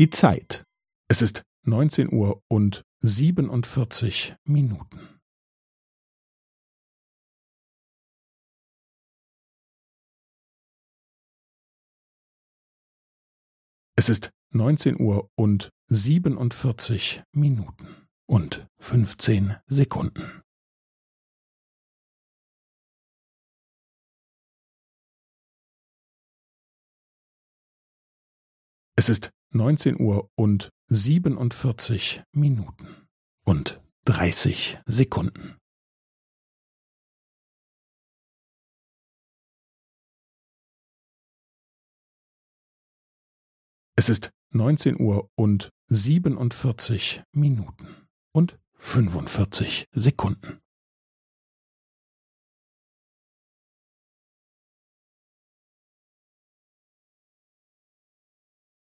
Die Zeit. Es ist neunzehn Uhr und siebenundvierzig Minuten. Es ist neunzehn Uhr und siebenundvierzig Minuten und fünfzehn Sekunden. Es ist neunzehn Uhr und siebenundvierzig Minuten und dreißig Sekunden. Es ist neunzehn Uhr und siebenundvierzig Minuten und fünfundvierzig Sekunden.